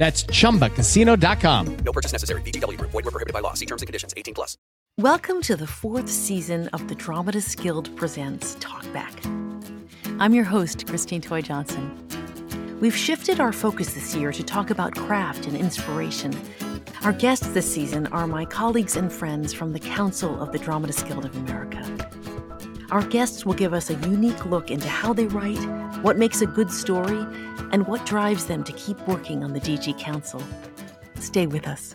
That's chumbacasino.com. No purchase necessary. VGW Group. Void were prohibited by law. See terms and conditions. 18 plus. Welcome to the fourth season of the Dramatists Guild Presents Talkback. I'm your host, Christine Toy Johnson. We've shifted our focus this year to talk about craft and inspiration. Our guests this season are my colleagues and friends from the Council of the Dramatists Guild of America. Our guests will give us a unique look into how they write, what makes a good story, and what drives them to keep working on the DG Council. Stay with us.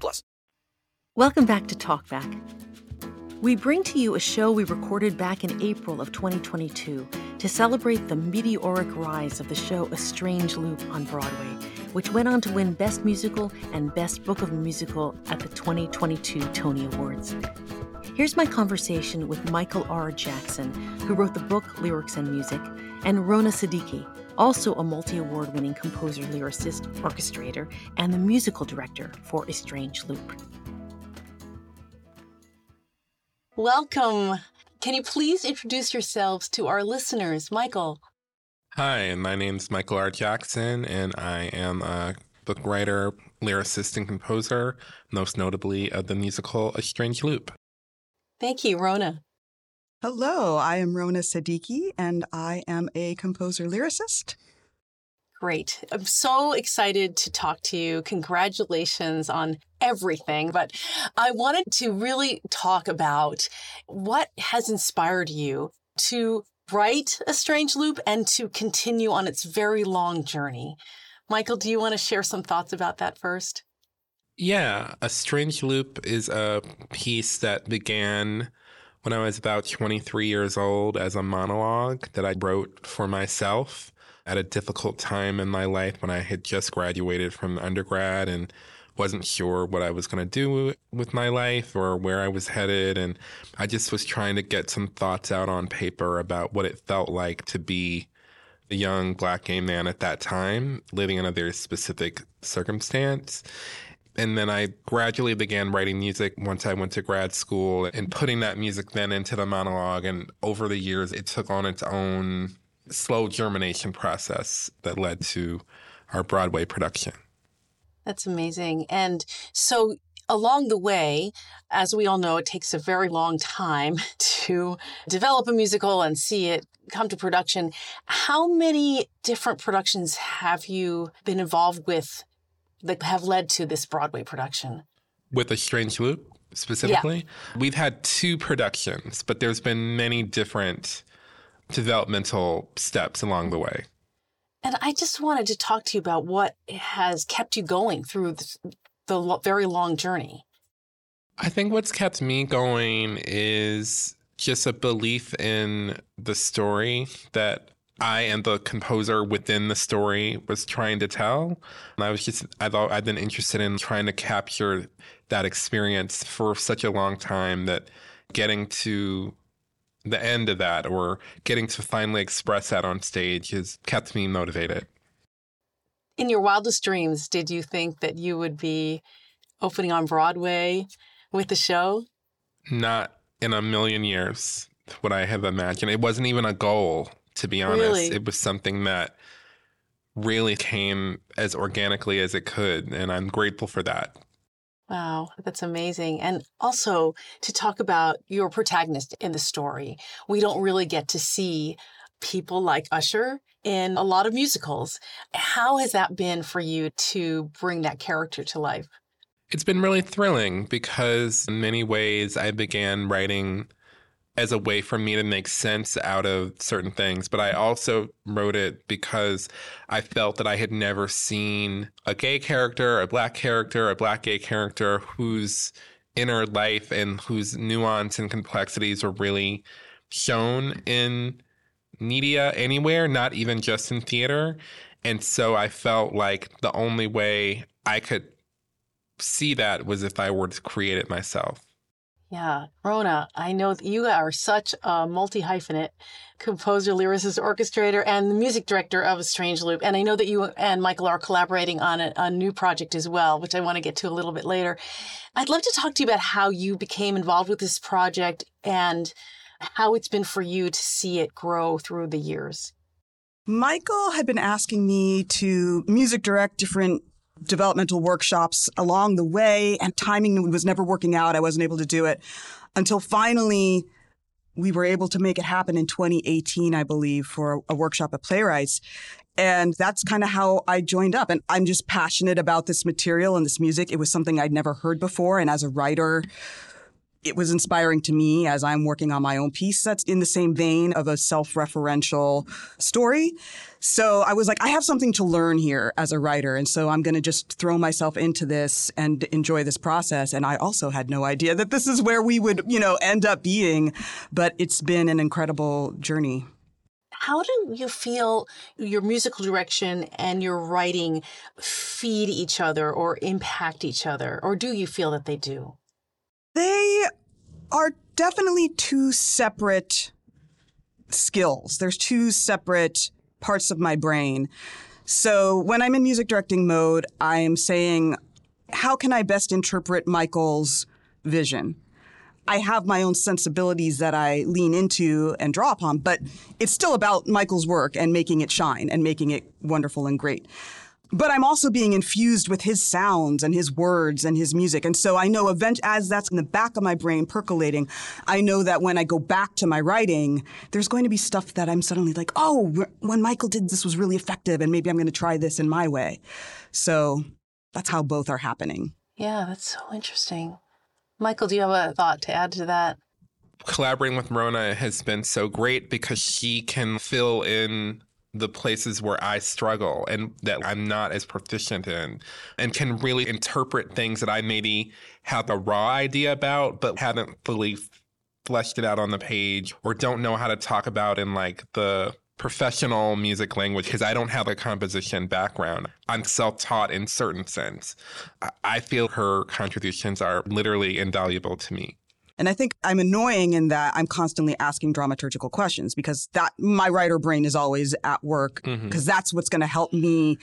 plus. Welcome back to Talkback. We bring to you a show we recorded back in April of 2022 to celebrate the meteoric rise of the show A Strange Loop on Broadway, which went on to win Best Musical and Best Book of Musical at the 2022 Tony Awards. Here's my conversation with Michael R. Jackson, who wrote the book Lyrics and Music, and Rona Siddiqui, also a multi award winning composer, lyricist, orchestrator, and the musical director for A Strange Loop. Welcome. Can you please introduce yourselves to our listeners? Michael. Hi, my name's Michael R. Jackson, and I am a book writer, lyricist, and composer, most notably of the musical A Strange Loop. Thank you, Rona. Hello, I am Rona Siddiqui, and I am a composer lyricist. Great. I'm so excited to talk to you. Congratulations on everything. But I wanted to really talk about what has inspired you to write A Strange Loop and to continue on its very long journey. Michael, do you want to share some thoughts about that first? Yeah, A Strange Loop is a piece that began when I was about 23 years old as a monologue that I wrote for myself at a difficult time in my life when I had just graduated from undergrad and wasn't sure what I was going to do with my life or where I was headed. And I just was trying to get some thoughts out on paper about what it felt like to be a young black gay man at that time, living in a very specific circumstance. And then I gradually began writing music once I went to grad school and putting that music then into the monologue. And over the years, it took on its own slow germination process that led to our Broadway production. That's amazing. And so along the way, as we all know, it takes a very long time to develop a musical and see it come to production. How many different productions have you been involved with that have led to this Broadway production? With A Strange Loop specifically? Yeah. We've had two productions, but there's been many different developmental steps along the way. And I just wanted to talk to you about what has kept you going through the, the very long journey. I think what's kept me going is just a belief in the story that I and the composer within the story was trying to tell. And I was just, I've, I've been interested in trying to capture that experience for such a long time that getting to the end of that or getting to finally express that on stage has kept me motivated. In your wildest dreams, did you think that you would be opening on Broadway with the show? Not in a million years would I have imagined. It wasn't even a goal, to be honest. Really? It was something that really came as organically as it could. And I'm grateful for that. Wow, that's amazing. And also to talk about your protagonist in the story, we don't really get to see people like Usher in a lot of musicals. How has that been for you to bring that character to life? It's been really thrilling because, in many ways, I began writing as a way for me to make sense out of certain things. But I also wrote it because I felt that I had never seen a gay character, a black character, a black gay character whose inner life and whose nuance and complexities were really shown in media anywhere, not even just in theater. And so I felt like the only way I could see that was if I were to create it myself. Yeah, Rona, I know that you are such a multi hyphenate composer, lyricist, orchestrator, and the music director of Strange Loop. And I know that you and Michael are collaborating on a, a new project as well, which I want to get to a little bit later. I'd love to talk to you about how you became involved with this project and how it's been for you to see it grow through the years. Michael had been asking me to music direct different developmental workshops along the way, and timing was never working out. I wasn't able to do it until finally we were able to make it happen in 2018, I believe, for a workshop at Playwrights. And that's kind of how I joined up. And I'm just passionate about this material and this music. It was something I'd never heard before. And as a writer, it was inspiring to me as I'm working on my own piece that's in the same vein of a self referential story. So I was like, I have something to learn here as a writer. And so I'm going to just throw myself into this and enjoy this process. And I also had no idea that this is where we would, you know, end up being. But it's been an incredible journey. How do you feel your musical direction and your writing feed each other or impact each other? Or do you feel that they do? They are definitely two separate skills. There's two separate parts of my brain. So when I'm in music directing mode, I'm saying, how can I best interpret Michael's vision? I have my own sensibilities that I lean into and draw upon, but it's still about Michael's work and making it shine and making it wonderful and great but I'm also being infused with his sounds and his words and his music. And so I know event as that's in the back of my brain percolating, I know that when I go back to my writing, there's going to be stuff that I'm suddenly like, oh, when Michael did this was really effective and maybe I'm going to try this in my way. So that's how both are happening. Yeah, that's so interesting. Michael, do you have a thought to add to that? Collaborating with Rona has been so great because she can fill in the places where I struggle and that I'm not as proficient in, and can really interpret things that I maybe have a raw idea about, but haven't fully fleshed it out on the page or don't know how to talk about in like the professional music language because I don't have a composition background. I'm self taught in certain sense. I feel her contributions are literally invaluable to me. And I think I'm annoying in that I'm constantly asking dramaturgical questions because that my writer brain is always at work because mm-hmm. that's what's going to help me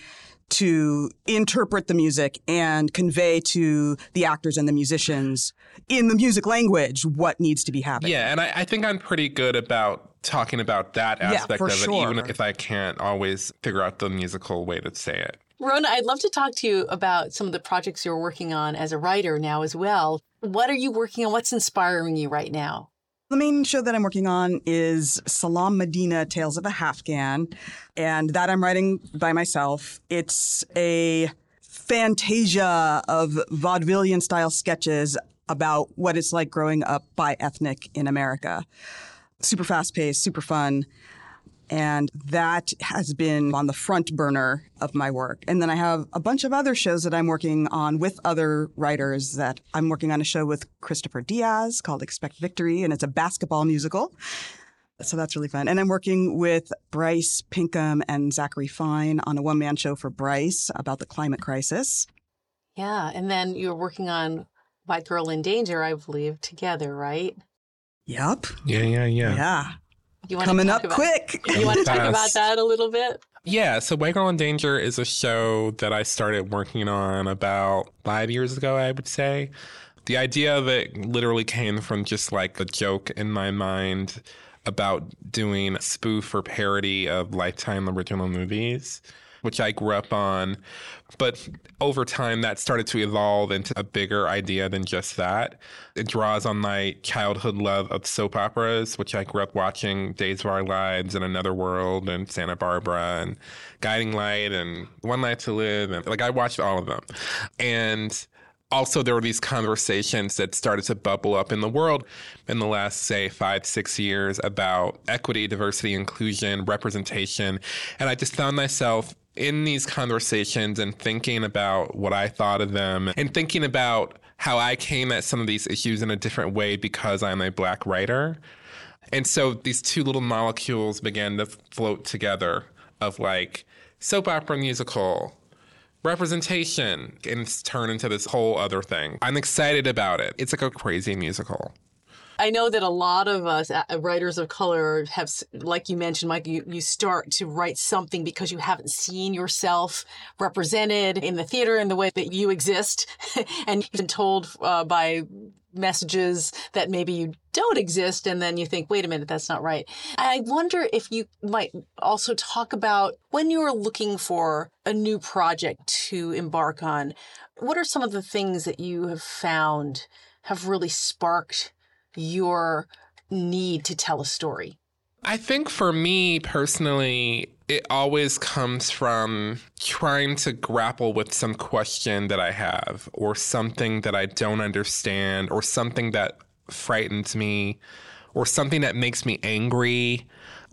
to interpret the music and convey to the actors and the musicians in the music language what needs to be happening. Yeah, and I, I think I'm pretty good about talking about that aspect yeah, of sure. it, even if I can't always figure out the musical way to say it. Rona, I'd love to talk to you about some of the projects you're working on as a writer now as well. What are you working on? What's inspiring you right now? The main show that I'm working on is Salam Medina Tales of a Halfghan, and that I'm writing by myself. It's a fantasia of vaudevillian style sketches about what it's like growing up bi ethnic in America. Super fast paced, super fun. And that has been on the front burner of my work. And then I have a bunch of other shows that I'm working on with other writers that I'm working on a show with Kristoffer Diaz called Expect Victory, and it's a basketball musical. So that's really fun. And I'm working with Bryce Pinkham and Zachary Fine on a one man show for Bryce about the climate crisis. Yeah. And then you're working on White Girl in Danger, I believe, together, right? Yep. Yeah, yeah, yeah. Yeah. You Coming up about, quick. You want to talk about that a little bit? Yeah, so White Girl in Danger is a show that I started working on about five years ago, I would say. The idea of it literally came from just like a joke in my mind about doing a spoof or parody of Lifetime original movies, which I grew up on. But over time, that started to evolve into a bigger idea than just that. It draws on my childhood love of soap operas, which I grew up watching Days of Our Lives and Another World and Santa Barbara and Guiding Light and One Life to Live. And like, I watched all of them. And also there were these conversations that started to bubble up in the world in the last say five six years about equity diversity inclusion representation and i just found myself in these conversations and thinking about what i thought of them and thinking about how i came at some of these issues in a different way because i'm a black writer and so these two little molecules began to float together of like soap opera musical representation and turned into this whole other thing. I'm excited about it. It's like a crazy musical. I know that a lot of us uh, writers of color have, like you mentioned, Mike, you, you start to write something because you haven't seen yourself represented in the theater in the way that you exist. and you've been told uh, by messages that maybe you don't exist and then you think wait a minute that's not right i wonder if you might also talk about when you're looking for a new project to embark on what are some of the things that you have found have really sparked your need to tell a story? I think for me personally, it always comes from trying to grapple with some question that I have, or something that I don't understand, or something that frightens me, or something that makes me angry,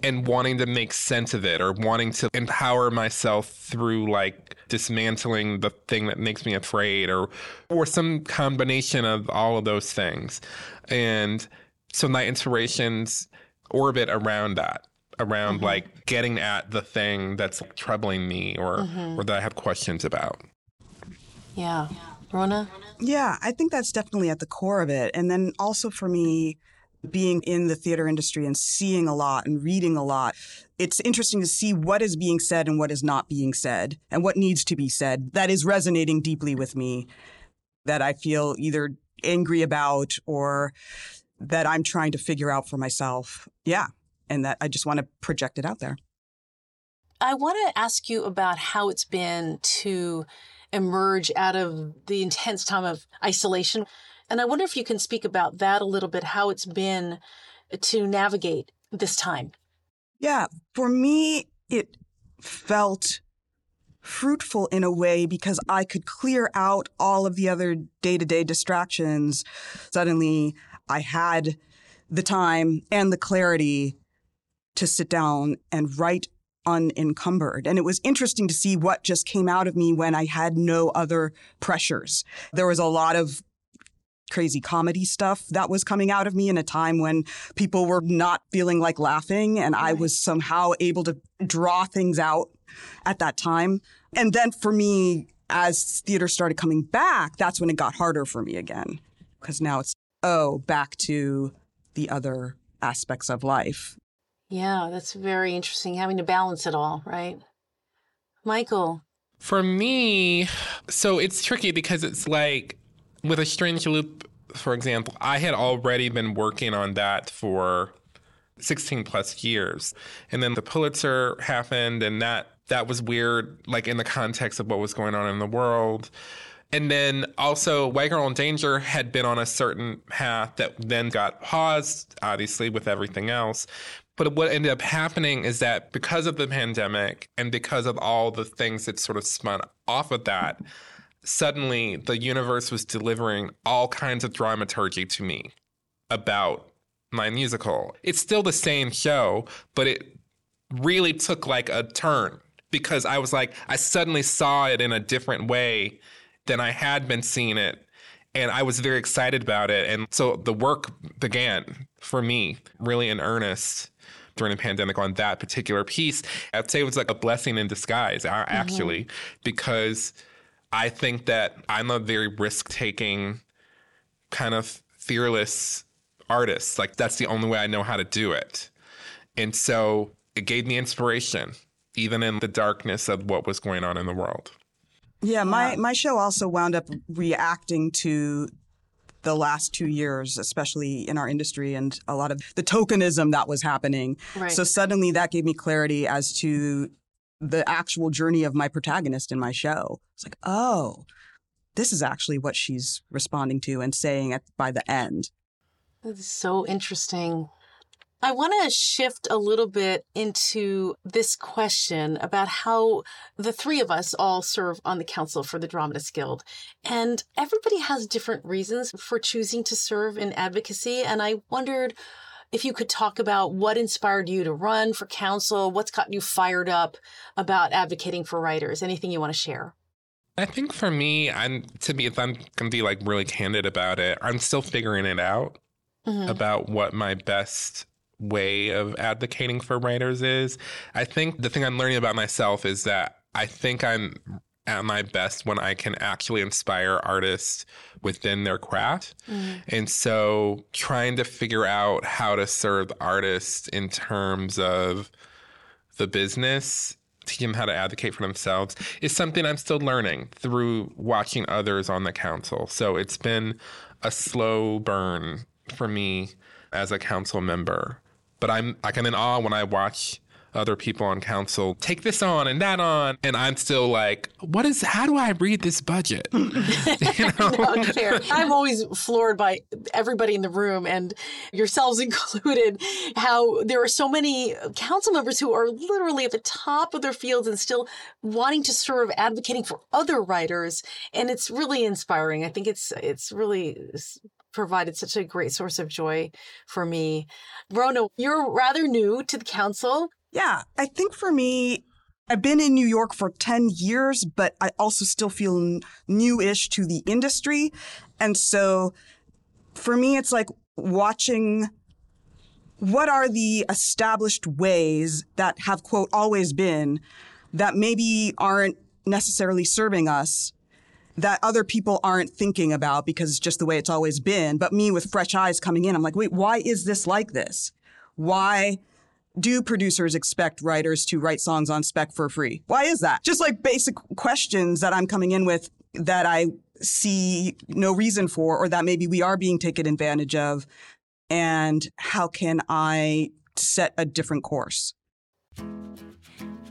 and wanting to make sense of it, or wanting to empower myself through like dismantling the thing that makes me afraid, or or some combination of all of those things. And so my inspirations orbit around that around mm-hmm. like getting at the thing that's troubling me or mm-hmm. or that I have questions about. Yeah. Rona? Yeah, I think that's definitely at the core of it. And then also for me being in the theater industry and seeing a lot and reading a lot, it's interesting to see what is being said and what is not being said and what needs to be said that is resonating deeply with me that I feel either angry about or that I'm trying to figure out for myself. Yeah. And that I just want to project it out there. I want to ask you about how it's been to emerge out of the intense time of isolation. And I wonder if you can speak about that a little bit, how it's been to navigate this time. Yeah. For me, it felt fruitful in a way because I could clear out all of the other day to day distractions. Suddenly, I had the time and the clarity to sit down and write unencumbered. And it was interesting to see what just came out of me when I had no other pressures. There was a lot of crazy comedy stuff that was coming out of me in a time when people were not feeling like laughing and right. I was somehow able to draw things out at that time. And then for me, as theater started coming back, that's when it got harder for me again. Because now it's oh, back to the other aspects of life. Yeah, that's very interesting having to balance it all, right? Michael. For me, so it's tricky because it's like with a strange loop, for example, I had already been working on that for 16 plus years. And then the Pulitzer happened and that that was weird like in the context of what was going on in the world. And then also, White Girl in Danger had been on a certain path that then got paused, obviously, with everything else. But what ended up happening is that because of the pandemic and because of all the things that sort of spun off of that, suddenly the universe was delivering all kinds of dramaturgy to me about my musical. It's still the same show, but it really took like a turn because I was like, I suddenly saw it in a different way than I had been seeing it. And I was very excited about it. And so the work began for me really in earnest during the pandemic on that particular piece. I'd say it was like a blessing in disguise, actually, mm-hmm. because I think that I'm a very risk taking, kind of fearless artist. Like, that's the only way I know how to do it. And so it gave me inspiration even in the darkness of what was going on in the world. Yeah, my, my show also wound up reacting to the last two years, especially in our industry, and a lot of the tokenism that was happening. Right. So suddenly that gave me clarity as to the actual journey of my protagonist in my show. It's like, oh, this is actually what she's responding to and saying at, by the end. This is so interesting. I want to shift a little bit into this question about how the three of us all serve on the council for the Dramatists Guild. And everybody has different reasons for choosing to serve in advocacy. And I wondered if you could talk about what inspired you to run for council, what's got you fired up about advocating for writers, anything you want to share. I think for me, I'm to be if I'm gonna be like really candid about it, I'm still figuring it out Mhm. about what my best way of advocating for writers is. I think the thing I'm learning about myself is that I think I'm at my best when I can actually inspire artists within their craft. Mm. And so trying to figure out how to serve artists in terms of the business, teach them how to advocate for themselves is something I'm still learning through watching others on the council. So it's been a slow burn for me as a council member. But I'm like I'm in awe when I watch other people on council take this on and that on and I'm still like, what is how do I read this budget? No, fair. I'm always floored by everybody in the room and yourselves included, how there are so many council members who are literally at the top of their fields and still wanting to serve, advocating for other writers. And it's really inspiring. I think it's, it's really s- provided such a great source of joy for me. Rona, you're rather new to the council. Yeah, I think for me, I've been in New York for 10 years, but I also still feel new-ish to the industry. And so for me, it's like watching what are the established ways that have, quote, always been that maybe aren't necessarily serving us that other people aren't thinking about because it's just the way it's always been. But me with fresh eyes coming in, I'm like, wait, why is this like this? Why do producers expect writers to write songs on spec for free? Why is that? Just like basic questions that I'm coming in with that I see no reason for, or that maybe we are being taken advantage of. And how can I set a different course?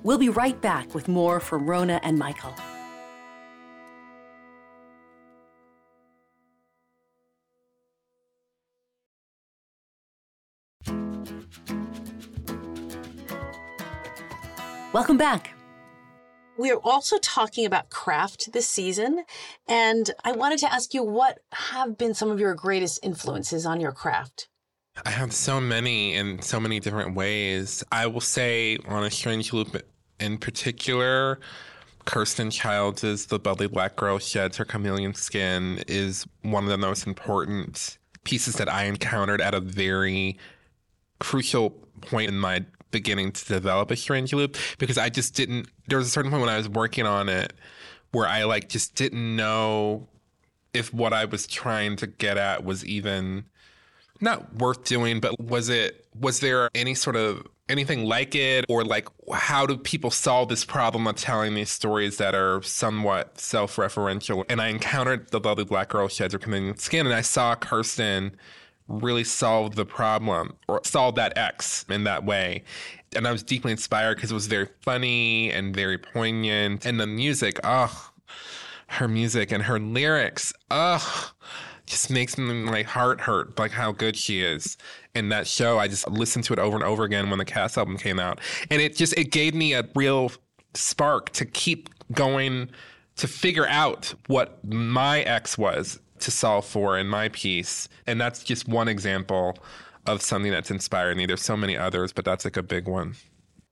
We'll be right back with more from Rona and Michael. Welcome back. We are also talking about craft this season, and I wanted to ask you what have been some of your greatest influences on your craft? I have so many in so many different ways. I will say on a strange loop in particular, Kirsten Childs' The Bubbly Black Girl Sheds Her Chameleon Skin is one of the most important pieces that I encountered at a very crucial point in my beginning to develop a strange loop because I just didn't there was a certain point when I was working on it where I like just didn't know if what I was trying to get at was even not worth doing, but was it was there any sort of anything like it or like how do people solve this problem of telling these stories that are somewhat self-referential? And I encountered the lovely black girl sheds her skin and I saw Kirsten really solved the problem or solved that X in that way. And I was deeply inspired because it was very funny and very poignant. And the music, oh, her music and her lyrics, oh, just makes my heart hurt, like how good she is. And that show, I just listened to it over and over again when the cast album came out. And it just, it gave me a real spark to keep going to figure out what my ex was to solve for in my piece. And that's just one example of something that's inspired me. There's so many others, but that's like a big one.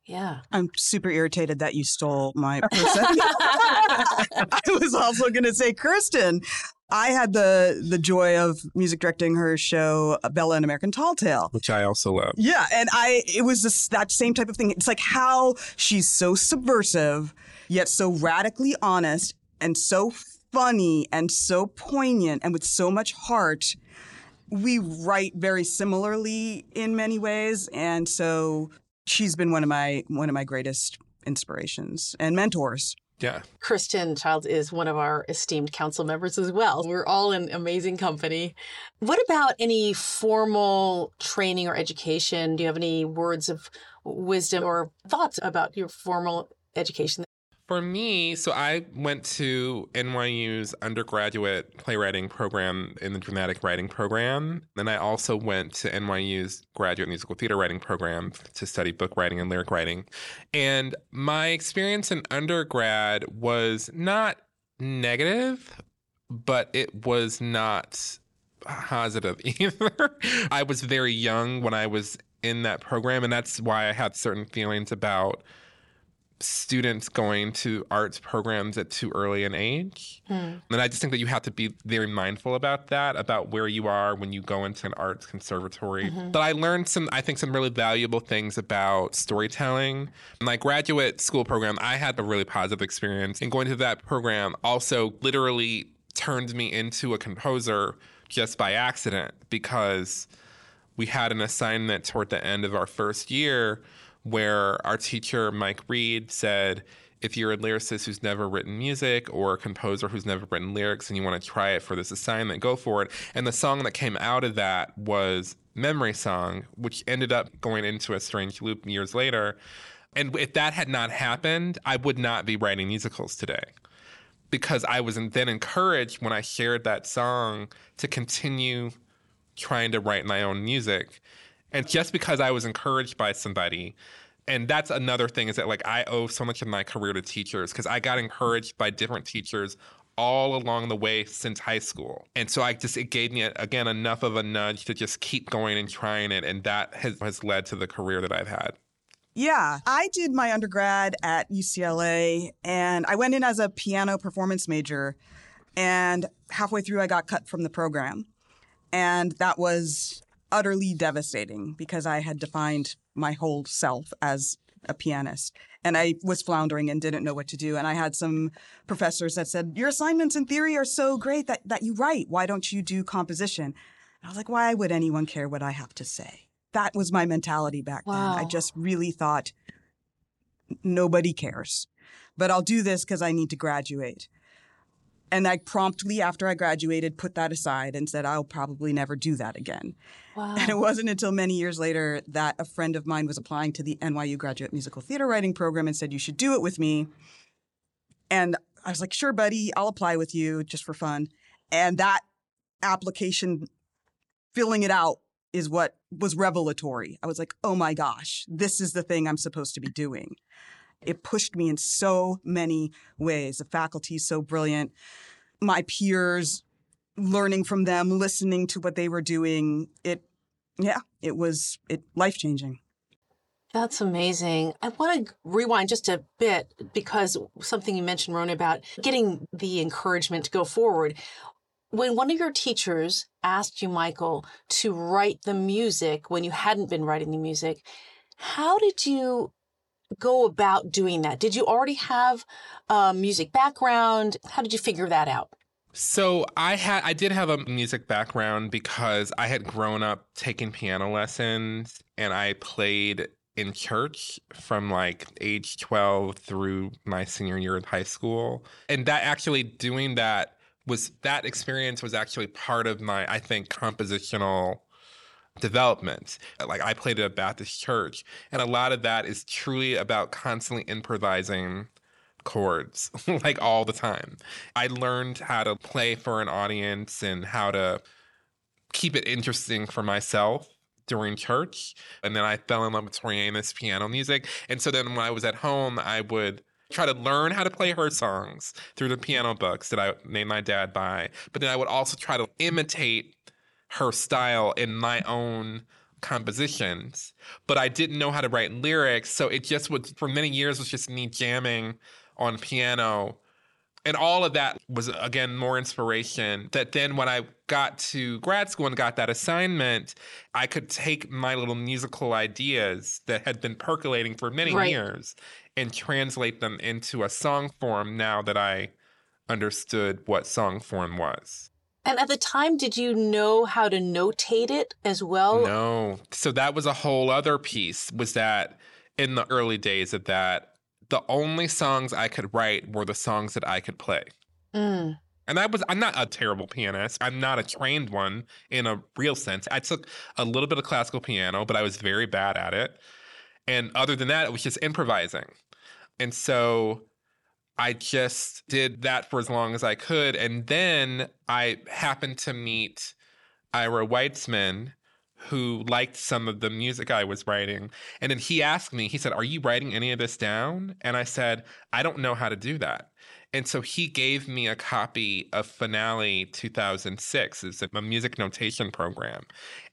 Yeah. I'm super irritated that you stole my person. I was also going to say, Kirsten, I had the the joy of music directing her show uh, Bella and American Tall Tale. Which I also love. Yeah, and I it was this, that same type of thing. It's like how she's so subversive yet so radically honest and so funny and so poignant and with so much heart. We write very similarly in many ways, and so she's been one of my one of my greatest inspirations and mentors. Yeah. Kirsten Childs is one of our esteemed council members as well. We're all in amazing company. What about any formal training or education? Do you have any words of wisdom or thoughts about your formal education? For me, so I went to NYU's undergraduate playwriting program in the dramatic writing program. Then I also went to NYU's graduate musical theater writing program to study book writing and lyric writing. And my experience in undergrad was not negative, but it was not positive either. I was very young when I was in that program, and that's why I had certain feelings about students going to arts programs at too early an age. Hmm. And I just think that you have to be very mindful about that, about where you are when you go into an arts conservatory. Mhm. But I learned some, I think, some really valuable things about storytelling. In my graduate school program, I had a really positive experience. And going to that program also literally turned me into a composer just by accident because we had an assignment toward the end of our first year where our teacher, Mike Reid, said, if you're a lyricist who's never written music or a composer who's never written lyrics and you want to try it for this assignment, go for it. And the song that came out of that was Memory Song, which ended up going into a strange loop years later. And if that had not happened, I would not be writing musicals today because I was then encouraged when I shared that song to continue trying to write my own music. And just because I was encouraged by somebody, and that's another thing is that like I owe so much of my career to teachers because I got encouraged by different teachers all along the way since high school. And so I just it gave me again enough of a nudge to just keep going and trying it and that has has led to the career that I've had. Yeah, I did my undergrad at UCLA and I went in as a piano performance major. And halfway through, I got cut from the program. And that was utterly devastating because I had defined my whole self as a pianist. And I was floundering and didn't know what to do. And I had some professors that said, Your assignments in theory are so great that, that you write. Why don't you do composition? And I was like, Why would anyone care what I have to say? That was my mentality back then. I just really thought nobody cares. But I'll do this because I need to graduate. And I promptly, after I graduated, put that aside and said, I'll probably never do that again. Wow. And it wasn't until many years later that a friend of mine was applying to the NYU Graduate Musical Theater Writing Program and said, You should do it with me. And I was like, Sure, buddy, I'll apply with you just for fun. And that application, filling it out, is what was revelatory. I was like, Oh my gosh, this is the thing I'm supposed to be doing. It pushed me in so many ways. The faculty so brilliant. My peers, learning from them, listening to what they were doing. It, yeah, it was it life changing. That's amazing. I want to rewind just a bit because something you mentioned, Rona, about getting the encouragement to go forward. When one of your teachers asked you, Michael, to write the music when you hadn't been writing the music, how did you go about doing that? Did you already have a music background? How did you figure that out? So I had I did have a music background because I had grown up taking piano lessons and I played in church from like age 12 through my senior year of high school. And that actually doing that was that experience was actually part of my I think compositional development. Like I played at a Baptist church and a lot of that is truly about constantly improvising chords like all the time. I learned how to play for an audience and how to keep it interesting for myself during church. And then I fell in love with Tori Amos piano music. And so then when I was at home, I would try to learn how to play her songs through the piano books that I made my dad buy. But then I would also try to imitate her style in my own compositions. But I didn't know how to write lyrics. So it just was, for many years, was just me jamming on piano. And all of that was, again, more inspiration. That then, when I got to grad school and got that assignment, I could take my little musical ideas that had been percolating for many Right. years and translate them into a song form now that I understood what song form was. And at the time, did you know how to notate it as well? No. So that was a whole other piece was that in the early days of that, the only songs I could write were the songs that I could play. Mm. And I was I'm not a terrible pianist. I'm not a trained one in a real sense. I took a little bit of classical piano, but I was very bad at it. And other than that, it was just improvising. And so I just did that for as long as I could. And then I happened to meet Ira Weitzman, who liked some of the music I was writing. And then he asked me, he said, Are you writing any of this down? And I said, I don't know how to do that. And so he gave me a copy of Finale 2006. It's a music notation program.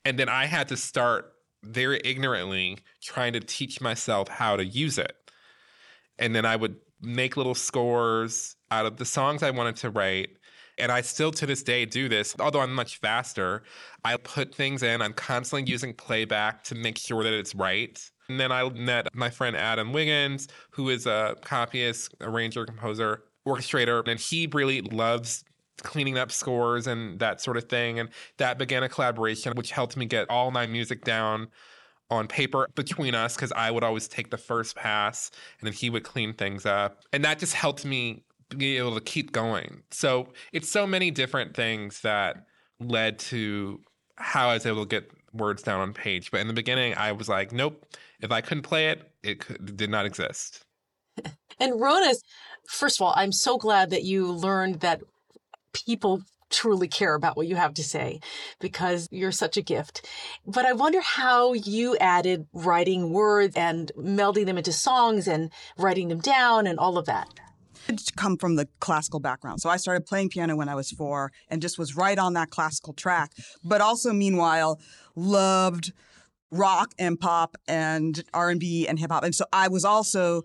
And then I had to start very ignorantly trying to teach myself how to use it. And then I would make little scores out of the songs I wanted to write. And I still to this day do this, although I'm much faster. I put things in, I'm constantly using playback to make sure that it's right. And then I met my friend Adam Wiggins, who is a copyist, arranger, composer, orchestrator, and he really loves cleaning up scores and that sort of thing. And that began a collaboration, which helped me get all my music down on paper between us because I would always take the first pass and then he would clean things up. And that just helped me be able to keep going. So it's so many different things that led to how I was able to get words down on page. But in the beginning, I was like, nope, if I couldn't play it, it, did not exist. And Rona's, first of all, I'm so glad that you learned that people truly care about what you have to say because you're such a gift. But I wonder how you added writing words and melding them into songs and writing them down and all of that. I come from the classical background. So I started playing piano when I was four and just was right on that classical track. But also, meanwhile, loved rock and pop and R&B and hip hop. And so I was also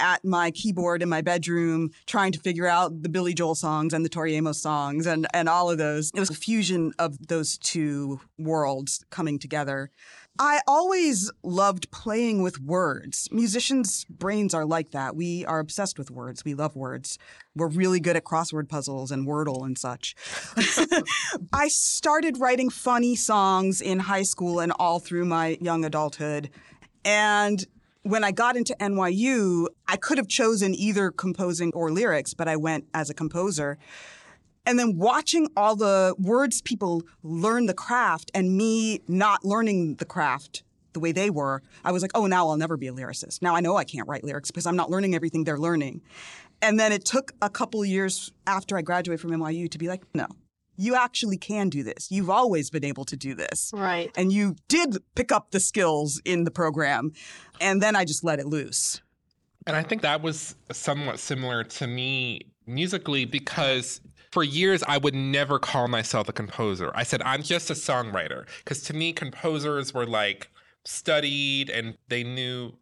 at my keyboard in my bedroom trying to figure out the Billy Joel songs and the Tori Amos songs and, and all of those. It was a fusion of those two worlds coming together. I always loved playing with words. Musicians' brains are like that. We are obsessed with words. We love words. We're really good at crossword puzzles and Wordle and such. I started writing funny songs in high school and all through my young adulthood. And when I got into NYU, I could have chosen either composing or lyrics, but I went as a composer. And then watching all the words people learn the craft and me not learning the craft the way they were, I was like, oh, now I'll never be a lyricist. Now I know I can't write lyrics because I'm not learning everything they're learning. And then it took a couple years after I graduated from NYU to be like, no, you actually can do this. You've always been able to do this. Right. And you did pick up the skills in the program. And then I just let it loose. And I think that was somewhat similar to me musically because for years I would never call myself a composer. I said, I'm just a songwriter. Because to me, composers were like studied and they knew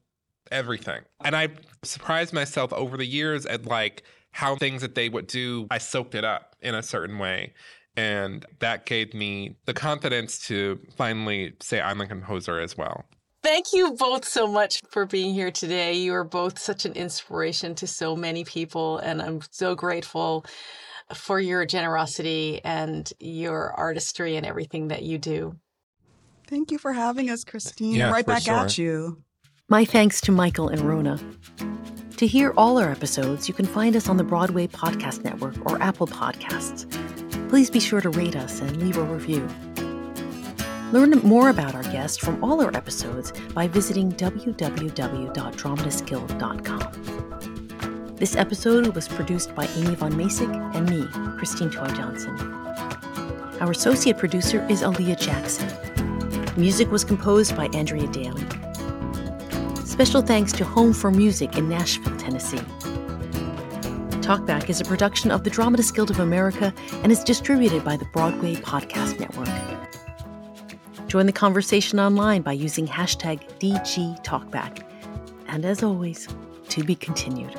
everything. And I surprised myself over the years at like how things that they would do, I soaked it up in a certain way. And that gave me the confidence to finally say I'm a composer as well. Thank you both so much for being here today. You are both such an inspiration to so many people, and I'm so grateful for your generosity and your artistry and everything that you do. Thank you for having us, Christine. Yeah, right back sure. at you. My thanks to Michael and Rona. To hear all our episodes, you can find us on the Broadway Podcast Network or Apple Podcasts. Please be sure to rate us and leave a review. Learn more about our guests from all our episodes by visiting www.dramatistsguild.com. This episode was produced by Amy Von Masick and me, Christine Toy Johnson. Our associate producer is Aaliyah Jackson. Music was composed by Andrea Daly. Special thanks to Home for Music in Nashville, Tennessee. Talkback is a production of the Dramatists Guild of America and is distributed by the Broadway Podcast Network. Join the conversation online by using hashtag DGTalkback. And as always, to be continued.